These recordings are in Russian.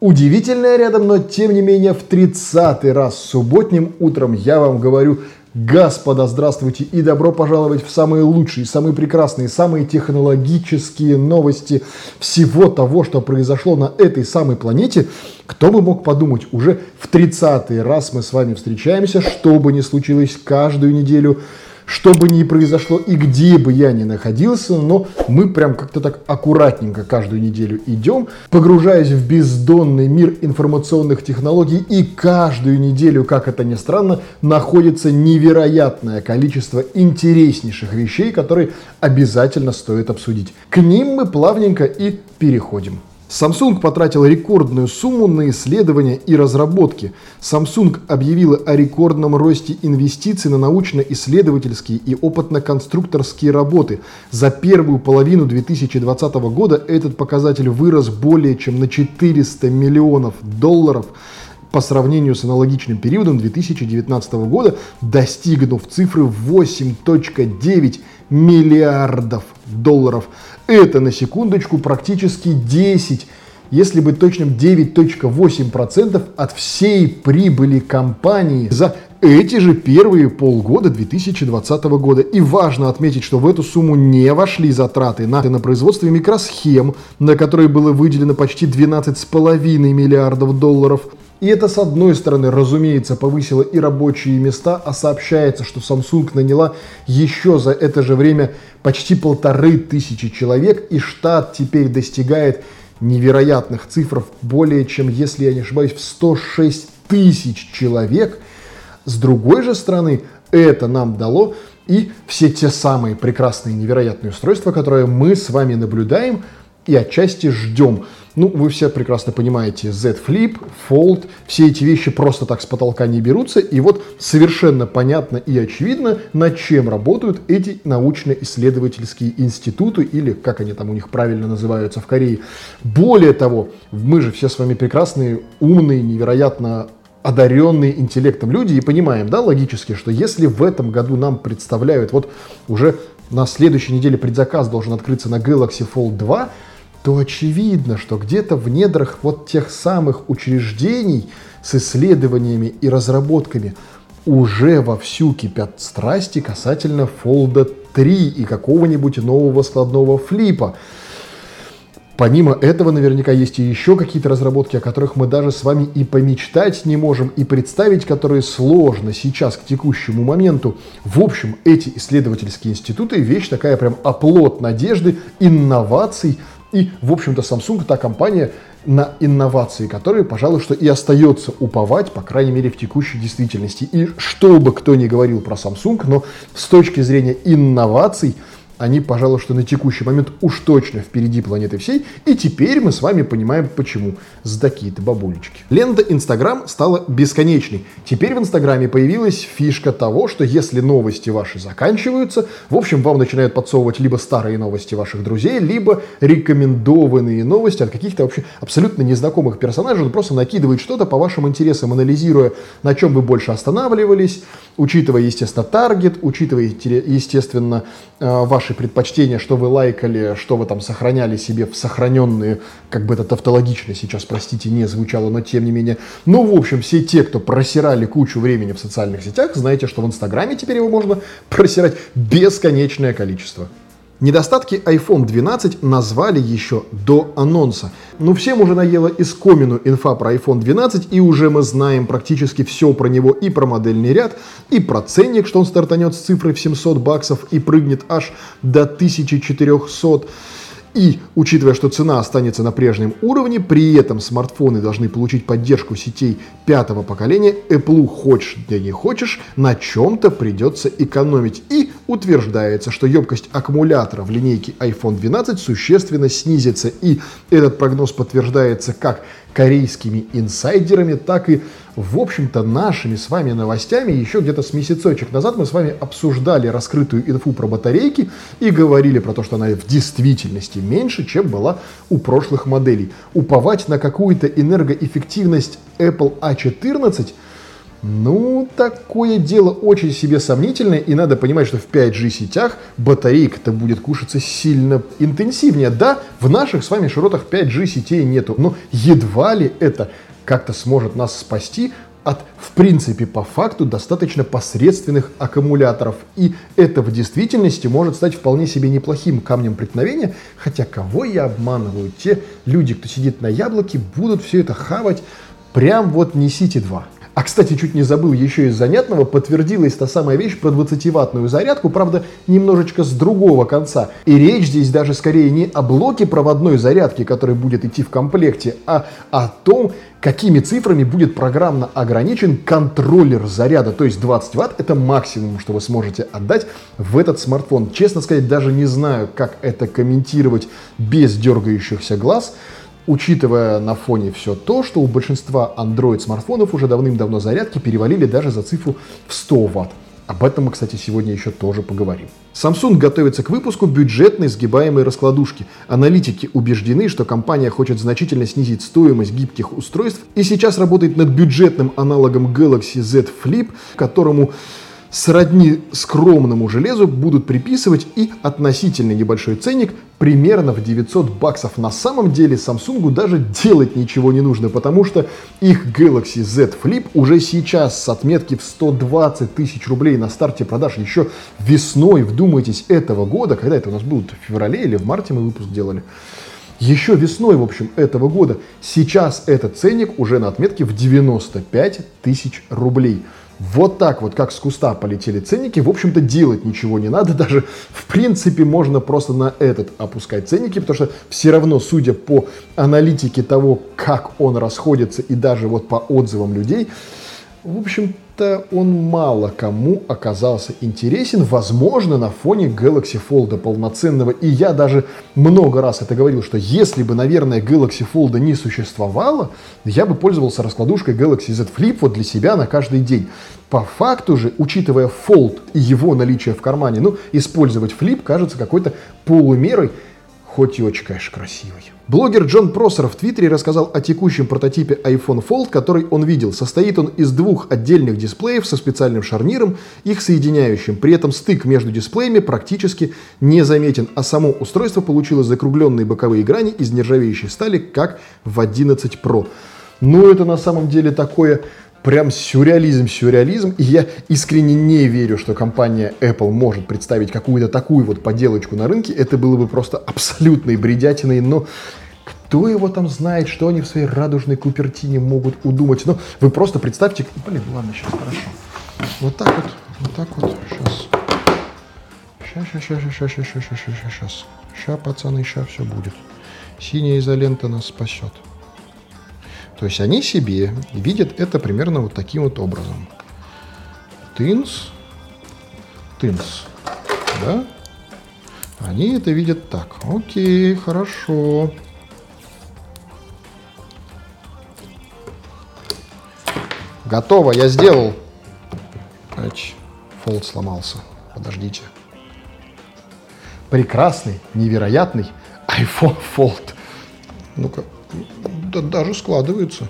Удивительное рядом, но тем не менее в 30 раз субботним утром я вам говорю Господа, здравствуйте и добро пожаловать в самые лучшие, самые прекрасные, самые технологические новости всего того, что произошло на этой самой планете. Кто бы мог подумать, уже в 30 раз мы с вами встречаемся, что бы ни случилось каждую неделю – что бы ни произошло и где бы я ни находился, но мы прям как-то так аккуратненько каждую неделю идем, погружаясь в бездонный мир информационных технологий и каждую неделю, как это ни странно, находится невероятное количество интереснейших вещей, которые обязательно стоит обсудить. К ним мы плавненько и переходим. Samsung потратил рекордную сумму на исследования и разработки. Samsung объявила о рекордном росте инвестиций на научно-исследовательские и опытно-конструкторские работы. За первую половину 2020 года этот показатель вырос более чем на 400 миллионов долларов по сравнению с аналогичным периодом 2019 года, достигнув цифры 8.9 миллиардов долларов. Это, на секундочку, практически 10, если быть точным, 9.8% от всей прибыли компании за эти же первые полгода 2020 года. И важно отметить, что в эту сумму не вошли затраты на, на производство микросхем, на которые было выделено почти 12,5 миллиардов долларов, и это, с одной стороны, разумеется, повысило и рабочие места, а сообщается, что Samsung наняла еще за это же время почти полторы тысячи человек, и штат теперь достигает невероятных цифр, более чем, если я не ошибаюсь, в 106 тысяч человек. С другой же стороны, это нам дало и все те самые прекрасные невероятные устройства, которые мы с вами наблюдаем и отчасти ждем. Ну, вы все прекрасно понимаете, Z Flip, Fold, все эти вещи просто так с потолка не берутся. И вот совершенно понятно и очевидно, над чем работают эти научно-исследовательские институты, или как они там у них правильно называются в Корее. Более того, мы же все с вами прекрасные, умные, невероятно одаренные интеллектом люди и понимаем, да, логически, что если в этом году нам представляют, вот уже на следующей неделе предзаказ должен открыться на Galaxy Fold 2, то очевидно, что где-то в недрах вот тех самых учреждений с исследованиями и разработками уже вовсю кипят страсти касательно фолда 3 и какого-нибудь нового складного флипа. Помимо этого, наверняка есть и еще какие-то разработки, о которых мы даже с вами и помечтать не можем, и представить, которые сложно сейчас к текущему моменту. В общем, эти исследовательские институты – вещь такая прям оплот надежды, инноваций, и, в общем-то, Samsung та компания на инновации, которые, пожалуй, что и остается уповать, по крайней мере, в текущей действительности. И что бы кто ни говорил про Samsung, но с точки зрения инноваций – они, пожалуй, что на текущий момент уж точно впереди планеты всей, и теперь мы с вами понимаем, почему. За такие-то бабулечки. Лента Инстаграм стала бесконечной. Теперь в Инстаграме появилась фишка того, что если новости ваши заканчиваются, в общем, вам начинают подсовывать либо старые новости ваших друзей, либо рекомендованные новости от каких-то вообще абсолютно незнакомых персонажей. Он просто накидывает что-то по вашим интересам, анализируя, на чем вы больше останавливались, учитывая, естественно, таргет, учитывая, естественно, э, ваши предпочтения, что вы лайкали, что вы там сохраняли себе в сохраненные, как бы это тавтологично сейчас, простите, не звучало, но тем не менее. Ну, в общем, все те, кто просирали кучу времени в социальных сетях, знаете, что в Инстаграме теперь его можно просирать бесконечное количество. Недостатки iPhone 12 назвали еще до анонса. Ну всем уже наело искомину инфа про iPhone 12, и уже мы знаем практически все про него и про модельный ряд, и про ценник, что он стартанет с цифрой в 700 баксов и прыгнет аж до 1400. И, учитывая, что цена останется на прежнем уровне, при этом смартфоны должны получить поддержку сетей пятого поколения, Apple хочешь да не хочешь, на чем-то придется экономить. И утверждается, что емкость аккумулятора в линейке iPhone 12 существенно снизится. И этот прогноз подтверждается как корейскими инсайдерами, так и, в общем-то, нашими с вами новостями. Еще где-то с месяцочек назад мы с вами обсуждали раскрытую инфу про батарейки и говорили про то, что она в действительности меньше, чем была у прошлых моделей. Уповать на какую-то энергоэффективность Apple A14 Ну, такое дело очень себе сомнительное, и надо понимать, что в 5G сетях батарейка-то будет кушаться сильно интенсивнее. Да, в наших с вами широтах 5G сетей нету, но едва ли это как-то сможет нас спасти от, в принципе, по факту достаточно посредственных аккумуляторов. И это в действительности может стать вполне себе неплохим камнем преткновения, хотя кого я обманываю? Те люди, кто сидит на яблоке, будут все это хавать прям вот несите два. А, кстати, чуть не забыл, еще из занятного подтвердилась та самая вещь про 20-ваттную зарядку, правда, немножечко с другого конца. И речь здесь даже скорее не о блоке проводной зарядки, который будет идти в комплекте, а о том, какими цифрами будет программно ограничен контроллер заряда. То есть 20 ватт это максимум, что вы сможете отдать в этот смартфон. Честно сказать, даже не знаю, как это комментировать без дергающихся глаз учитывая на фоне все то, что у большинства Android-смартфонов уже давным-давно зарядки перевалили даже за цифру в 100 Вт. Об этом мы, кстати, сегодня еще тоже поговорим. Samsung готовится к выпуску бюджетной сгибаемой раскладушки. Аналитики убеждены, что компания хочет значительно снизить стоимость гибких устройств и сейчас работает над бюджетным аналогом Galaxy Z Flip, которому сродни скромному железу будут приписывать и относительно небольшой ценник примерно в 900 баксов. На самом деле Samsung даже делать ничего не нужно, потому что их Galaxy Z Flip уже сейчас с отметки в 120 тысяч рублей на старте продаж еще весной, вдумайтесь, этого года, когда это у нас было, в феврале или в марте мы выпуск делали, еще весной, в общем, этого года. Сейчас этот ценник уже на отметке в 95 тысяч рублей. Вот так вот, как с куста полетели ценники, в общем-то делать ничего не надо, даже в принципе можно просто на этот опускать ценники, потому что все равно, судя по аналитике того, как он расходится и даже вот по отзывам людей, в общем-то, он мало кому оказался интересен, возможно, на фоне Galaxy Fold полноценного. И я даже много раз это говорил, что если бы, наверное, Galaxy Fold не существовало, я бы пользовался раскладушкой Galaxy Z Flip вот для себя на каждый день. По факту же, учитывая Fold и его наличие в кармане, ну, использовать Flip кажется какой-то полумерой, хоть и очень, конечно, красивой. Блогер Джон Просер в Твиттере рассказал о текущем прототипе iPhone Fold, который он видел. Состоит он из двух отдельных дисплеев со специальным шарниром, их соединяющим. При этом стык между дисплеями практически не заметен, а само устройство получило закругленные боковые грани из нержавеющей стали, как в 11 Pro. Ну, это на самом деле такое прям сюрреализм, сюрреализм. И я искренне не верю, что компания Apple может представить какую-то такую вот поделочку на рынке. Это было бы просто абсолютной бредятиной, но кто его там знает, что они в своей радужной Купертине могут удумать. Ну, вы просто представьте... Блин, ладно, сейчас, хорошо. Вот так вот, вот так вот, сейчас. Сейчас, сейчас, сейчас, сейчас, сейчас, сейчас, сейчас, сейчас. Сейчас, пацаны, сейчас все будет. Синяя изолента нас спасет. То есть они себе видят это примерно вот таким вот образом. Тынс, тынс, да? Они это видят так. Окей, хорошо. Готово, я сделал. Ач, фолд сломался. Подождите. Прекрасный, невероятный iPhone Fold. Ну-ка, да, даже складывается.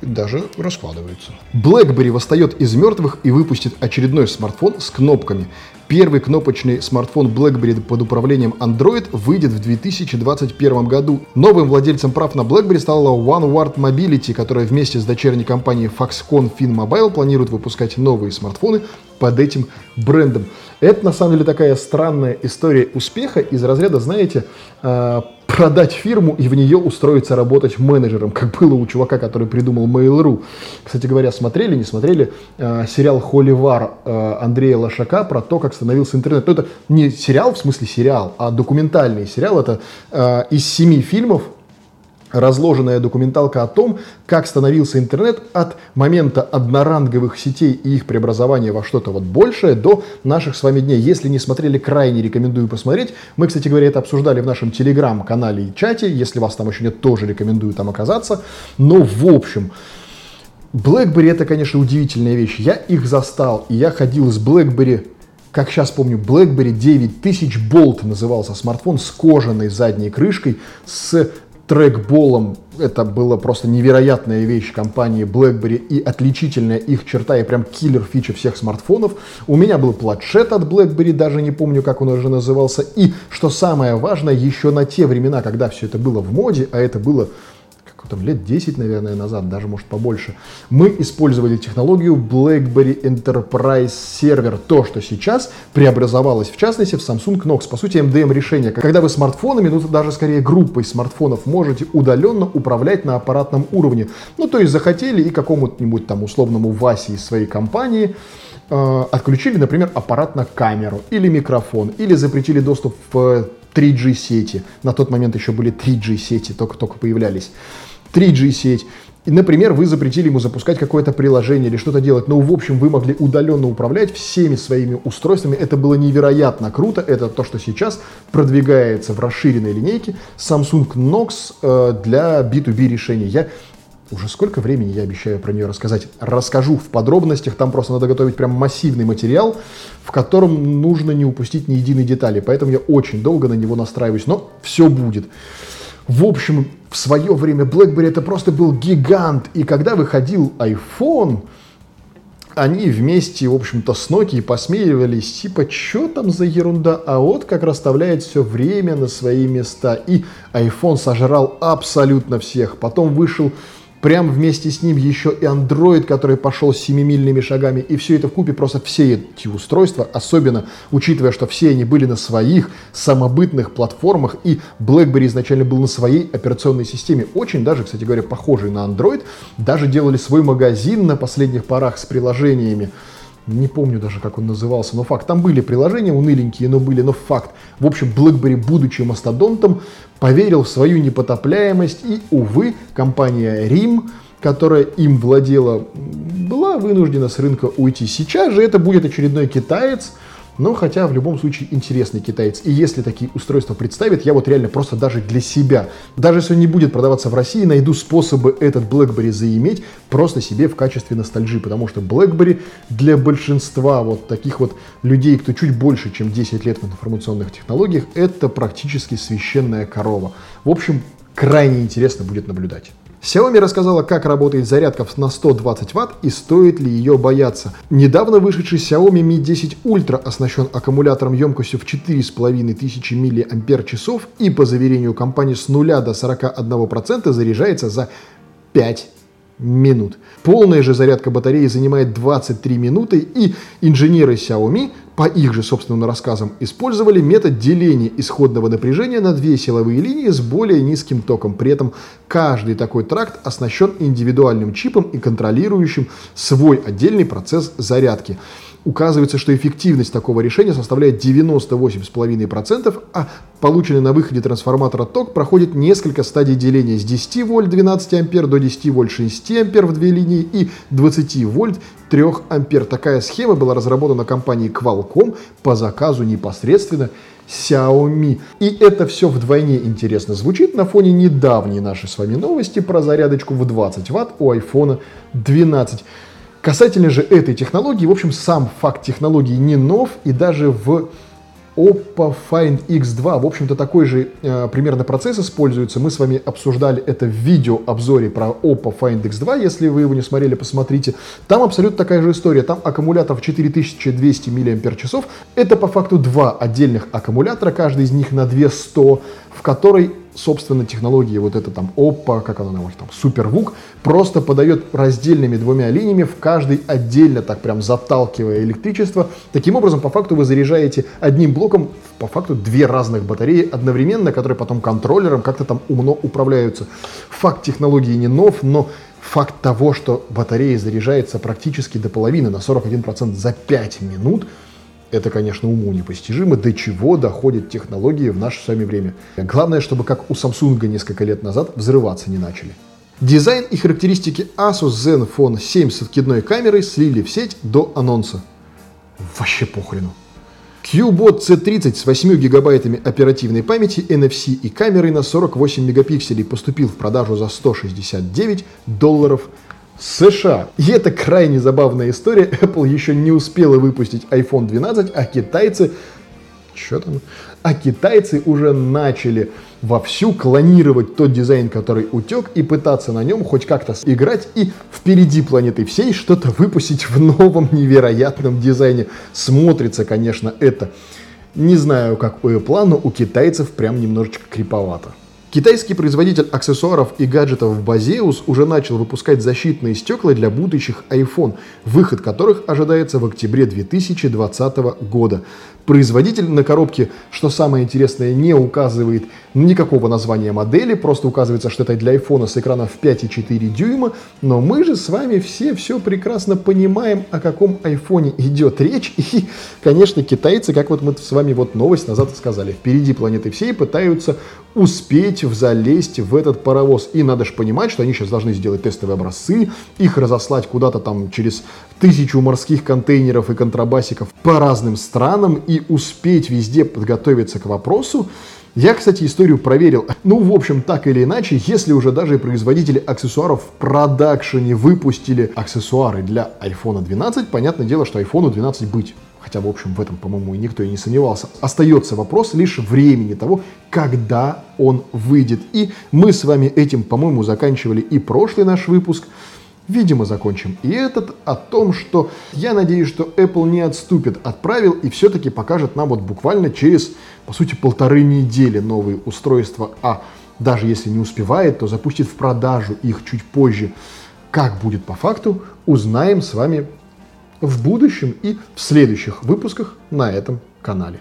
Даже раскладывается. BlackBerry восстает из мертвых и выпустит очередной смартфон с кнопками. Первый кнопочный смартфон BlackBerry под управлением Android выйдет в 2021 году. Новым владельцем прав на BlackBerry стала OneWard Mobility, которая вместе с дочерней компанией Foxconn FinMobile планирует выпускать новые смартфоны под этим брендом. Это на самом деле такая странная история успеха из разряда, знаете, э, продать фирму и в нее устроиться работать менеджером, как было у чувака, который придумал Mail.ru. Кстати говоря, смотрели, не смотрели э, сериал «Холивар» э, Андрея Лошака про то, как становился интернет. Но ну, это не сериал, в смысле сериал, а документальный сериал. Это э, из семи фильмов разложенная документалка о том, как становился интернет от момента одноранговых сетей и их преобразования во что-то вот большее до наших с вами дней. Если не смотрели, крайне рекомендую посмотреть. Мы, кстати говоря, это обсуждали в нашем телеграм-канале и чате. Если вас там еще нет, тоже рекомендую там оказаться. Но в общем, BlackBerry это, конечно, удивительная вещь. Я их застал, и я ходил с BlackBerry как сейчас помню, BlackBerry 9000 Bolt назывался смартфон с кожаной задней крышкой, с трекболом. Это была просто невероятная вещь компании BlackBerry и отличительная их черта и прям киллер фича всех смартфонов. У меня был планшет от BlackBerry, даже не помню, как он уже назывался. И, что самое важное, еще на те времена, когда все это было в моде, а это было там, лет 10, наверное, назад, даже, может, побольше, мы использовали технологию BlackBerry Enterprise Server. То, что сейчас преобразовалось, в частности, в Samsung Knox. По сути, MDM решение, когда вы смартфонами, ну, даже скорее группой смартфонов, можете удаленно управлять на аппаратном уровне. Ну, то есть захотели и какому-нибудь там условному Васе из своей компании э, отключили, например, аппарат на камеру или микрофон, или запретили доступ в 3G сети. На тот момент еще были 3G сети, только-только появлялись. 3G сеть. И, например, вы запретили ему запускать какое-то приложение или что-то делать, но, в общем, вы могли удаленно управлять всеми своими устройствами. Это было невероятно круто. Это то, что сейчас продвигается в расширенной линейке Samsung Knox э, для B2B решений. Я уже сколько времени я обещаю про нее рассказать. Расскажу в подробностях, там просто надо готовить прям массивный материал, в котором нужно не упустить ни единой детали. Поэтому я очень долго на него настраиваюсь, но все будет. В общем, в свое время BlackBerry это просто был гигант. И когда выходил iPhone, они вместе, в общем-то, с Nokia посмеивались, типа, что там за ерунда, а вот как расставляет все время на свои места. И iPhone сожрал абсолютно всех. Потом вышел Прям вместе с ним еще и Android, который пошел семимильными шагами. И все это в купе просто все эти устройства, особенно учитывая, что все они были на своих самобытных платформах, и BlackBerry изначально был на своей операционной системе, очень даже, кстати говоря, похожий на Android, даже делали свой магазин на последних порах с приложениями не помню даже, как он назывался, но факт, там были приложения уныленькие, но были, но факт. В общем, BlackBerry, будучи мастодонтом, поверил в свою непотопляемость, и, увы, компания RIM, которая им владела, была вынуждена с рынка уйти. Сейчас же это будет очередной китаец, но хотя в любом случае интересный китаец. И если такие устройства представят, я вот реально просто даже для себя, даже если он не будет продаваться в России, найду способы этот BlackBerry заиметь просто себе в качестве ностальжи, потому что BlackBerry для большинства вот таких вот людей, кто чуть больше, чем 10 лет в информационных технологиях, это практически священная корова. В общем, крайне интересно будет наблюдать. Xiaomi рассказала, как работает зарядка на 120 Вт и стоит ли ее бояться. Недавно вышедший Xiaomi Mi 10 Ultra оснащен аккумулятором емкостью в 4500 мАч и по заверению компании с 0 до 41% заряжается за 5 минут. Полная же зарядка батареи занимает 23 минуты, и инженеры Xiaomi, по их же собственным рассказам, использовали метод деления исходного напряжения на две силовые линии с более низким током. При этом каждый такой тракт оснащен индивидуальным чипом и контролирующим свой отдельный процесс зарядки. Указывается, что эффективность такого решения составляет 98,5%, а полученный на выходе трансформатора ток проходит несколько стадий деления с 10 вольт 12 ампер до 10 вольт 6 ампер в две линии и 20 вольт 3 ампер. Такая схема была разработана компанией Qualcomm по заказу непосредственно Xiaomi. И это все вдвойне интересно звучит на фоне недавней нашей с вами новости про зарядочку в 20 ватт у iPhone 12. Касательно же этой технологии, в общем, сам факт технологии не нов, и даже в Oppo Find X2. В общем-то, такой же э, примерно процесс используется. Мы с вами обсуждали это в видеообзоре про Oppo Find X2. Если вы его не смотрели, посмотрите. Там абсолютно такая же история. Там аккумулятор в 4200 мАч. Это по факту два отдельных аккумулятора, каждый из них на 200, в которой собственно, технологии, вот это там Oppo, как она называется, там, SuperVOOC, просто подает раздельными двумя линиями, в каждой отдельно так прям заталкивая электричество. Таким образом, по факту вы заряжаете одним блоком, по факту, две разных батареи одновременно, которые потом контроллером как-то там умно управляются. Факт технологии не нов, но факт того, что батарея заряжается практически до половины, на 41% за 5 минут – это, конечно, уму непостижимо, до чего доходят технологии в наше с вами время. Главное, чтобы как у Samsung несколько лет назад взрываться не начали. Дизайн и характеристики Asus Zenfone 7 с откидной камерой слили в сеть до анонса. Вообще похрену. QBot C30 с 8 гигабайтами оперативной памяти, NFC и камерой на 48 мегапикселей поступил в продажу за 169 долларов США. И это крайне забавная история. Apple еще не успела выпустить iPhone 12, а китайцы что там? А китайцы уже начали вовсю клонировать тот дизайн, который утек, и пытаться на нем хоть как-то играть и впереди планеты всей что-то выпустить в новом невероятном дизайне. Смотрится, конечно, это, не знаю, какой план, но у китайцев прям немножечко криповато. Китайский производитель аксессуаров и гаджетов Baseus уже начал выпускать защитные стекла для будущих iPhone, выход которых ожидается в октябре 2020 года. Производитель на коробке, что самое интересное, не указывает никакого названия модели, просто указывается, что это для iPhone с экраном в 5,4 дюйма, но мы же с вами все все прекрасно понимаем, о каком iPhone идет речь, и, конечно, китайцы, как вот мы с вами вот новость назад сказали, впереди планеты всей пытаются успеть залезть в этот паровоз. И надо же понимать, что они сейчас должны сделать тестовые образцы, их разослать куда-то там через тысячу морских контейнеров и контрабасиков по разным странам и успеть везде подготовиться к вопросу. Я, кстати, историю проверил. Ну, в общем, так или иначе, если уже даже производители аксессуаров в продакшене выпустили аксессуары для iPhone 12, понятное дело, что iPhone 12 быть хотя, в общем, в этом, по-моему, никто и не сомневался. Остается вопрос лишь времени того, когда он выйдет. И мы с вами этим, по-моему, заканчивали и прошлый наш выпуск. Видимо, закончим и этот о том, что я надеюсь, что Apple не отступит от правил и все-таки покажет нам вот буквально через, по сути, полторы недели новые устройства, а даже если не успевает, то запустит в продажу их чуть позже. Как будет по факту, узнаем с вами в будущем и в следующих выпусках на этом канале.